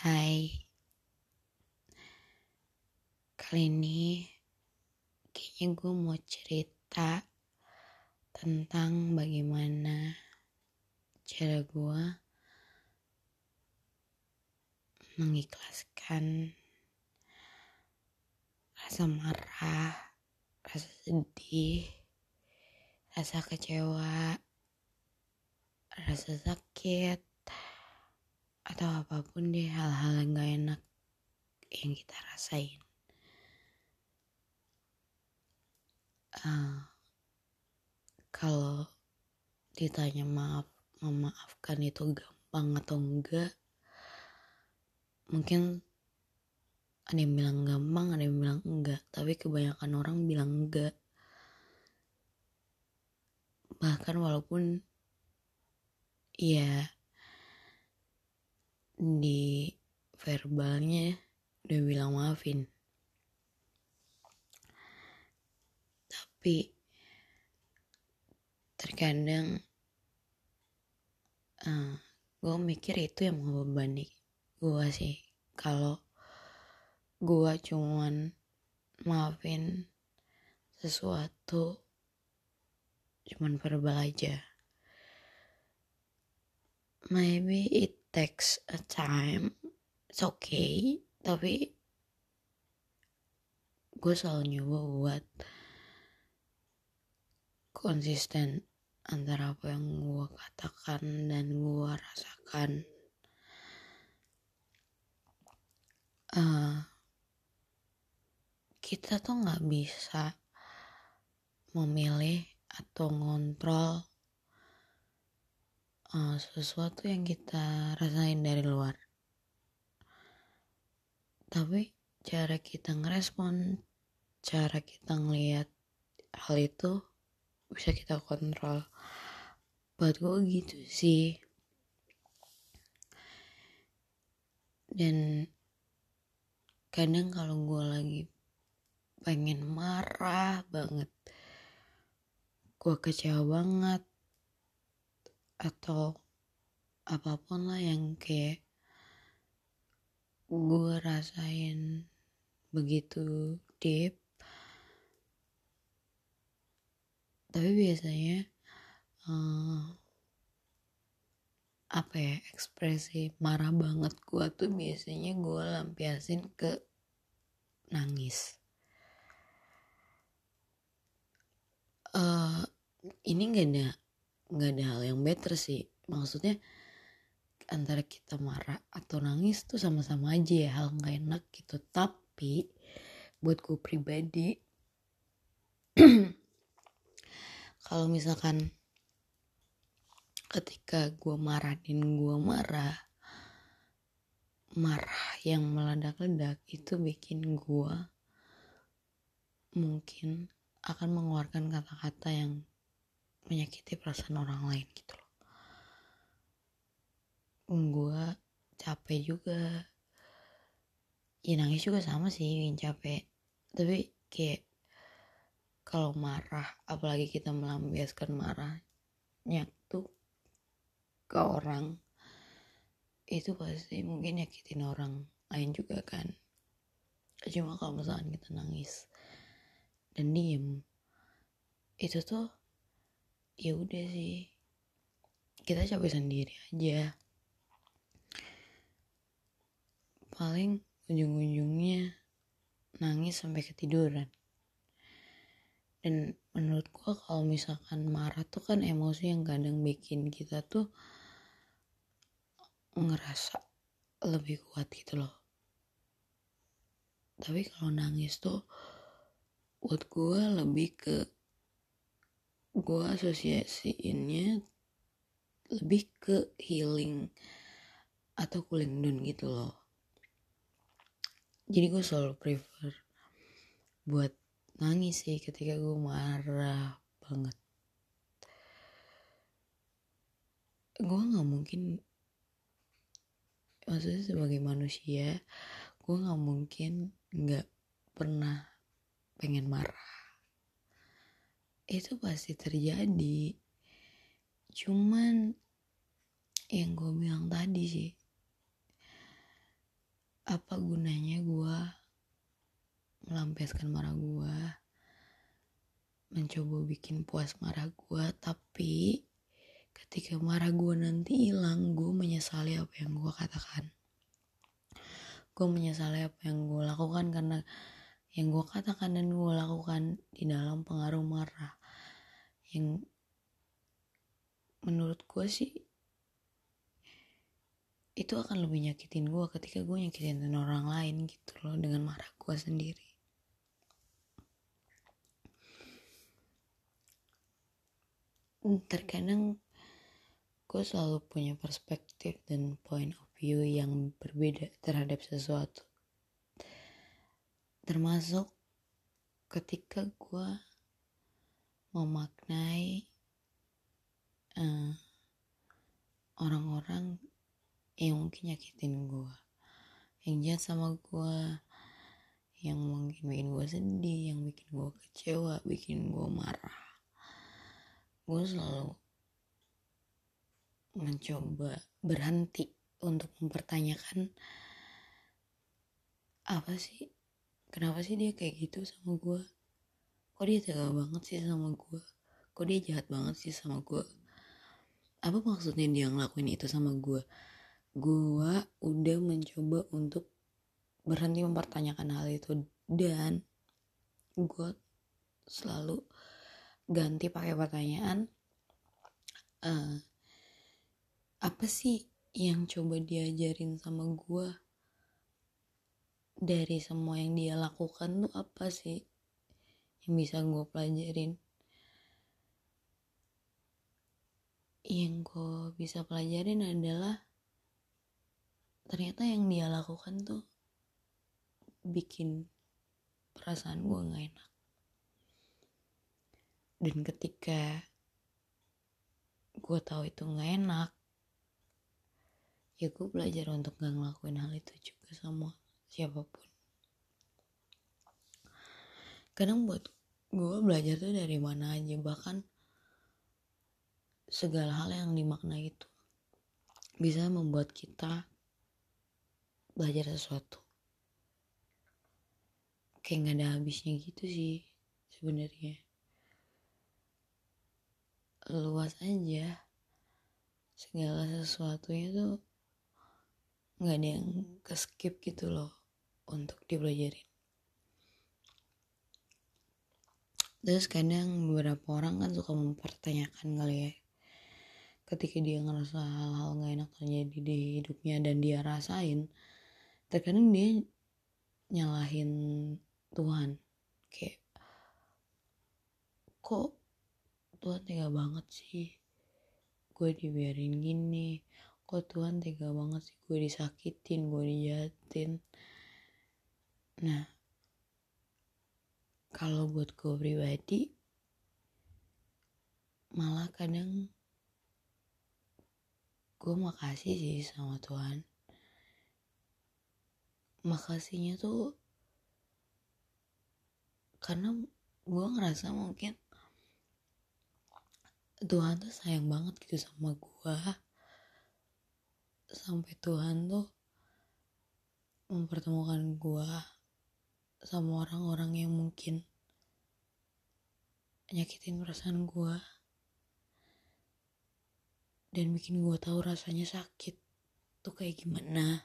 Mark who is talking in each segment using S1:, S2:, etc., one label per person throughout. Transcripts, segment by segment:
S1: Hai. Kali ini Kayaknya gue mau cerita Tentang bagaimana Cara gue Mengikhlaskan Rasa marah Rasa sedih Rasa kecewa Rasa sakit atau apa pun deh hal-hal yang gak enak yang kita rasain. Uh, kalau ditanya maaf, memaafkan itu gampang atau enggak, mungkin ada yang bilang gampang, ada yang bilang enggak, tapi kebanyakan orang bilang enggak. Bahkan walaupun ya di verbalnya udah bilang maafin. Tapi terkadang uh, eh, gue mikir itu yang membebani gue sih. Kalau gue cuman maafin sesuatu cuman verbal aja. Maybe it takes a time. It's okay. Tapi gue selalu nyoba buat konsisten antara apa yang gue katakan dan gue rasakan. Uh, kita tuh nggak bisa memilih atau ngontrol uh, sesuatu yang kita rasain dari luar. Tapi cara kita ngerespon cara kita ngelihat hal itu bisa kita kontrol. Buat gue gitu sih. Dan kadang kalau gue lagi pengen marah banget gue kecewa banget atau apa pun lah yang kayak gue rasain begitu deep. Tapi biasanya uh, apa ya ekspresi marah banget gue tuh biasanya gue lampiasin ke nangis. Uh, ini gak ada nggak ada hal yang better sih. Maksudnya antara kita marah atau nangis tuh sama-sama aja ya hal nggak enak gitu. Tapi buat gue pribadi kalau misalkan ketika gue marah dan gue marah marah yang meledak-ledak itu bikin gue mungkin akan mengeluarkan kata-kata yang menyakiti perasaan orang lain gitu loh. Gue capek juga. Ya nangis juga sama sih yang capek. Tapi kayak kalau marah apalagi kita melampiaskan marahnya tuh ke orang itu pasti mungkin nyakitin orang lain juga kan. Cuma kalau misalkan kita nangis dan diem itu tuh ya udah sih. Kita capek sendiri aja. Paling ujung-ujungnya nangis sampai ketiduran. Dan menurut gua kalau misalkan marah tuh kan emosi yang kadang bikin kita tuh ngerasa lebih kuat gitu loh. Tapi kalau nangis tuh buat gue lebih ke gue asosiasiinnya lebih ke healing atau cooling down gitu loh. Jadi gue selalu prefer buat nangis sih ketika gue marah banget. Gue nggak mungkin maksudnya sebagai manusia gue nggak mungkin nggak pernah pengen marah itu pasti terjadi. Cuman yang gue bilang tadi sih apa gunanya gue melampiaskan marah gue mencoba bikin puas marah gue tapi ketika marah gue nanti hilang gue menyesali apa yang gue katakan. Gue menyesali apa yang gue lakukan karena yang gue katakan dan gue lakukan di dalam pengaruh marah yang menurut gue sih itu akan lebih nyakitin gue ketika gue nyakitin orang lain gitu loh dengan marah gue sendiri. Terkadang gue selalu punya perspektif dan point of view yang berbeda terhadap sesuatu. Termasuk ketika gue memaknai eh, orang-orang yang mungkin nyakitin gue yang jahat sama gue yang mungkin bikin gue sedih yang bikin gue kecewa bikin gue marah. Gue selalu mencoba berhenti untuk mempertanyakan apa sih? Kenapa sih dia kayak gitu sama gue kok dia tega banget sih sama gue kok dia jahat banget sih sama gue apa maksudnya dia ngelakuin itu sama gue gue udah mencoba untuk berhenti mempertanyakan hal itu dan gue selalu ganti pakai pertanyaan uh, apa sih yang coba diajarin sama gue dari semua yang dia lakukan tuh apa sih yang bisa gue pelajarin. Yang gue bisa pelajarin adalah ternyata yang dia lakukan tuh bikin perasaan gue gak enak. Dan ketika gue tahu itu gak enak ya gue belajar untuk gak ngelakuin hal itu juga sama siapa pun kadang buat gue belajar tuh dari mana aja bahkan segala hal yang dimaknai itu bisa membuat kita belajar sesuatu. Kayak nggak ada habisnya gitu sih sebenarnya. Luas aja segala sesuatunya tuh nggak ada yang ke skip gitu loh untuk dipelajarin terus kadang beberapa orang kan suka mempertanyakan kali ya. Ketika dia ngerasa hal-hal gak enak terjadi di hidupnya dan dia rasain terkadang dia nyalahin Tuhan. Kayak kok Tuhan tega banget sih? Gue dibiarin gini. Kok Tuhan tega banget sih? Gue disakitin gue dijahatin. Nah kalau buat gue pribadi malah kadang gue makasih sih sama Tuhan. Makasihnya tuh karena gue ngerasa mungkin Tuhan tuh sayang banget gitu sama gue sampai Tuhan tuh mempertemukan gue sama orang-orang yang mungkin nyakitin perasaan gue dan bikin gue tahu rasanya sakit tuh kayak gimana.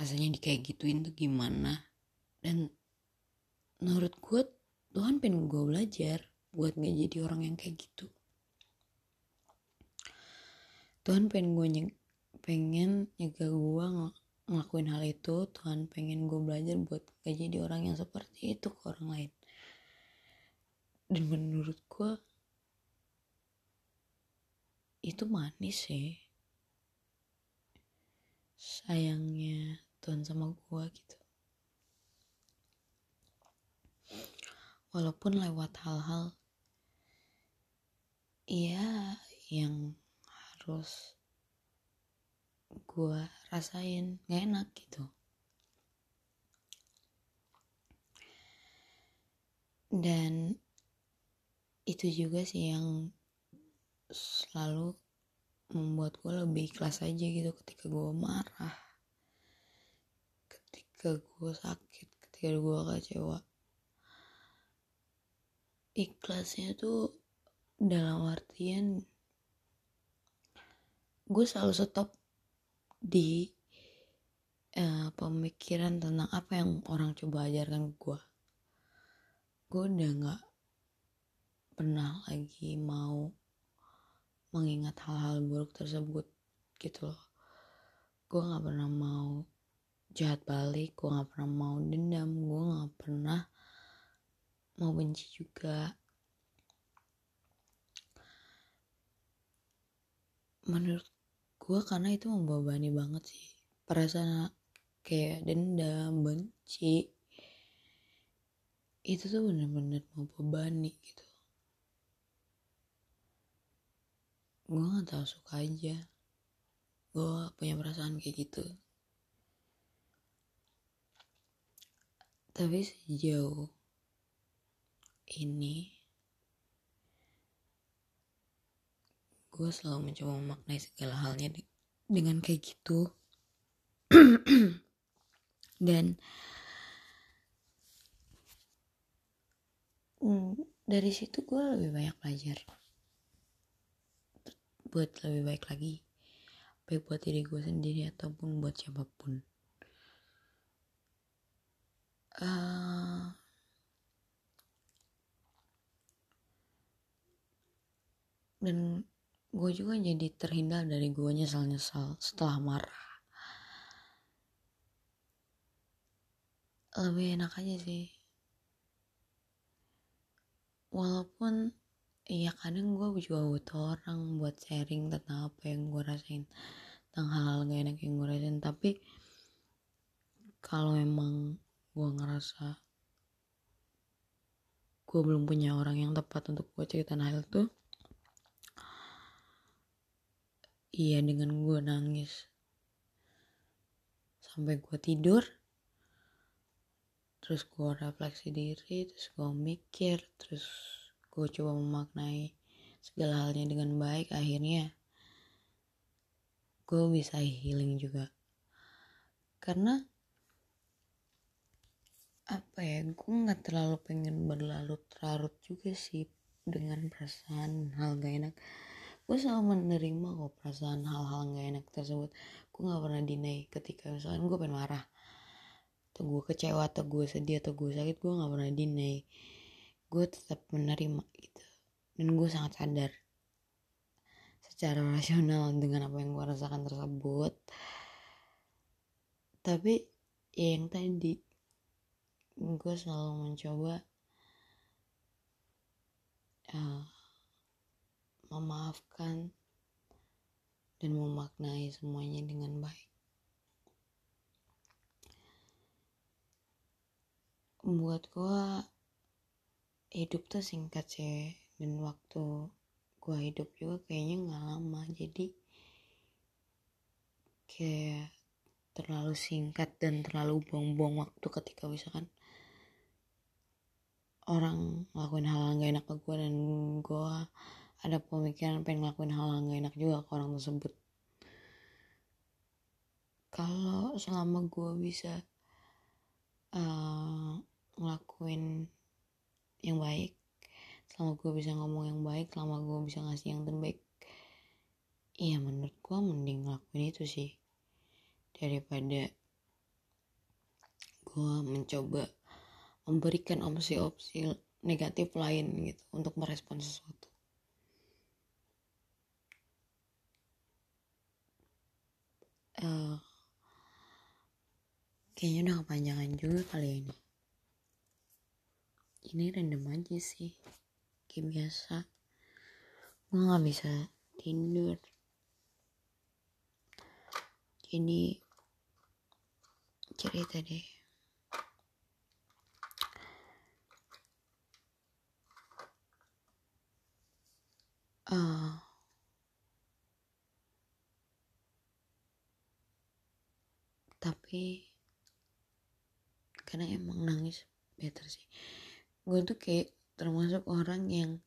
S1: Rasanya di kayak gituin tuh gimana. Dan menurut gue Tuhan pengen gue belajar buat gak jadi orang yang kayak gitu. Tuhan pengen gue nyeg pengen nyegah gue ngelakuin hal itu Tuhan pengen gue belajar buat gak jadi orang yang seperti itu ke orang lain. Dan menurut gue itu manis sih. Sayangnya Tuhan sama gue gitu. Walaupun lewat hal-hal iya yang harus gue rasain gak enak gitu. Dan itu juga sih yang selalu membuat gue lebih ikhlas aja gitu ketika gue marah ketika gue sakit ketika gue kecewa. Ikhlasnya tuh dalam artian gue selalu stop di uh, pemikiran tentang apa yang orang coba ajarkan ke gue gue udah gak pernah lagi mau mengingat hal-hal buruk tersebut gitu loh. Gue gak pernah mau jahat balik gue gak pernah mau dendam gue gak pernah mau benci juga. Menurut gue karena itu membebani banget sih. Perasaan kayak dendam benci itu tuh bener-bener membebani gitu. Gue gak tau suka aja. Gue punya perasaan kayak gitu. Tapi sejauh ini gue selalu mencoba memaknai segala halnya dengan kayak gitu. Dan hmm, dari situ gue lebih banyak belajar. Buat lebih baik lagi. Baik buat diri gue sendiri ataupun buat siapa pun. Uh, dan gue juga jadi terhindar dari gue nyesal-nyesal setelah marah. Lebih enak aja sih. Walaupun iya kadang gue juga butuh orang buat sharing tentang apa yang gue rasain tentang hal-hal gak enak yang gue rasain. Tapi kalau emang gue ngerasa gue belum punya orang yang tepat untuk gue ceritain hal itu iya dengan gue nangis. Sampai gue tidur terus gue refleksi diri terus gue mikir terus gue coba memaknai segala halnya dengan baik. Akhirnya gue bisa healing juga. Karena apa ya gue nggak terlalu pengen berlarut-larut juga sih dengan perasaan hal gak enak gue selalu menerima kok perasaan hal-hal gak enak tersebut. Gue nggak pernah dinai ketika misalkan gue pengen marah atau gue kecewa atau gue sedih atau gue sakit gue nggak pernah dinai gue tetap menerima gitu. Dan gue sangat sadar secara rasional dengan apa yang gue rasakan tersebut. Tapi ya yang tadi gue selalu mencoba uh, memaafkan dan memaknai semuanya dengan baik. Buat gue hidup tuh singkat sih dan waktu gue hidup juga kayaknya nggak lama. Jadi kayak terlalu singkat dan terlalu buang-buang waktu ketika misalkan orang ngelakuin hal yang gak enak ke gue dan gue ada pemikiran pengen ngelakuin hal yang gak enak juga ke orang tersebut. Kalau selama gue bisa uh, ngelakuin yang baik selama gue bisa ngomong yang baik selama gue bisa ngasih yang terbaik iya menurut gue mending ngelakuin itu sih. Daripada gue mencoba memberikan opsi-opsi negatif lain gitu untuk merespon sesuatu uh, kayaknya udah kepanjangan juga kali ini. Ini random aja sih kayak biasa. Gue nggak bisa tidur. Jadi cerita deh. Uh, tapi karena emang nangis better sih. Gue tuh kayak termasuk orang yang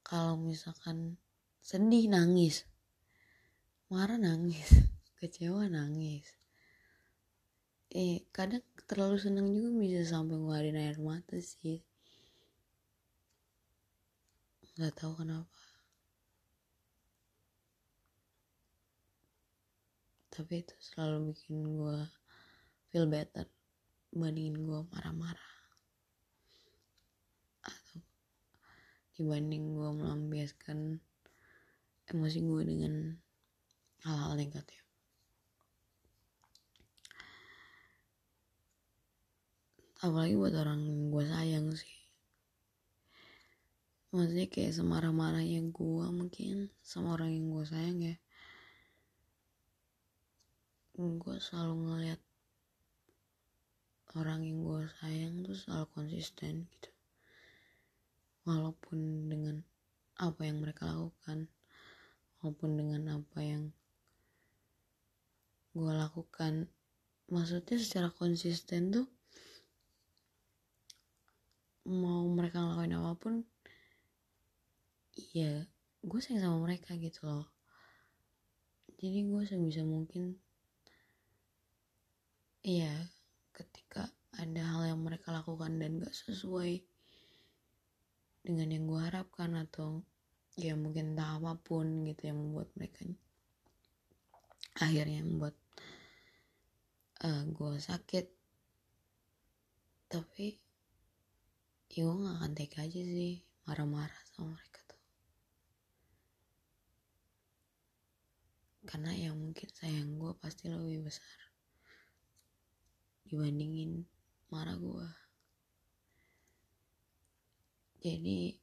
S1: kalau misalkan sedih nangis marah nangis kecewa nangis. Eh kadang terlalu seneng juga bisa sampai ngeluarin air mata sih. Nggak tahu kenapa tapi itu selalu bikin gue feel better bandingin gue marah-marah. Atau dibanding gue melampiaskan emosi gue dengan hal-hal negatif. Apalagi buat orang yang gue sayang sih. Maksudnya kayak semarah-marahnya gue mungkin sama orang yang gue sayang ya gue selalu ngeliat orang yang gue sayang tuh selalu konsisten gitu. Walaupun dengan apa yang mereka lakukan walaupun dengan apa yang gue lakukan maksudnya secara konsisten tuh mau mereka ngelakuin apa pun iya gue sayang sama mereka gitu loh. Jadi gue sebisa mungkin iya ketika ada hal yang mereka lakukan dan gak sesuai dengan yang gue harapkan atau ya mungkin entah apa pun gitu yang membuat mereka akhirnya membuat uh, gue sakit. Tapi ya gue gak akan tega aja sih marah-marah sama mereka tuh. Karena yang mungkin sayang gue pasti lebih besar dibandingin marah gue jadi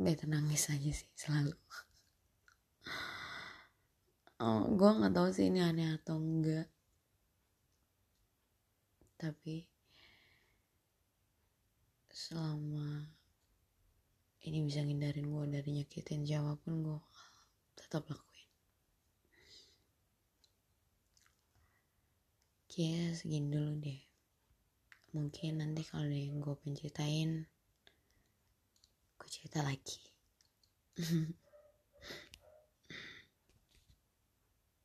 S1: beta nangis aja sih selalu. Oh, gue nggak tahu sih ini aneh atau enggak. Tapi selama ini bisa ngindarin gue dari nyakitin siapa pun gue tetap lakuin oke segini dulu deh. Mungkin nanti kalau ada yang gue penceritain gue cerita lagi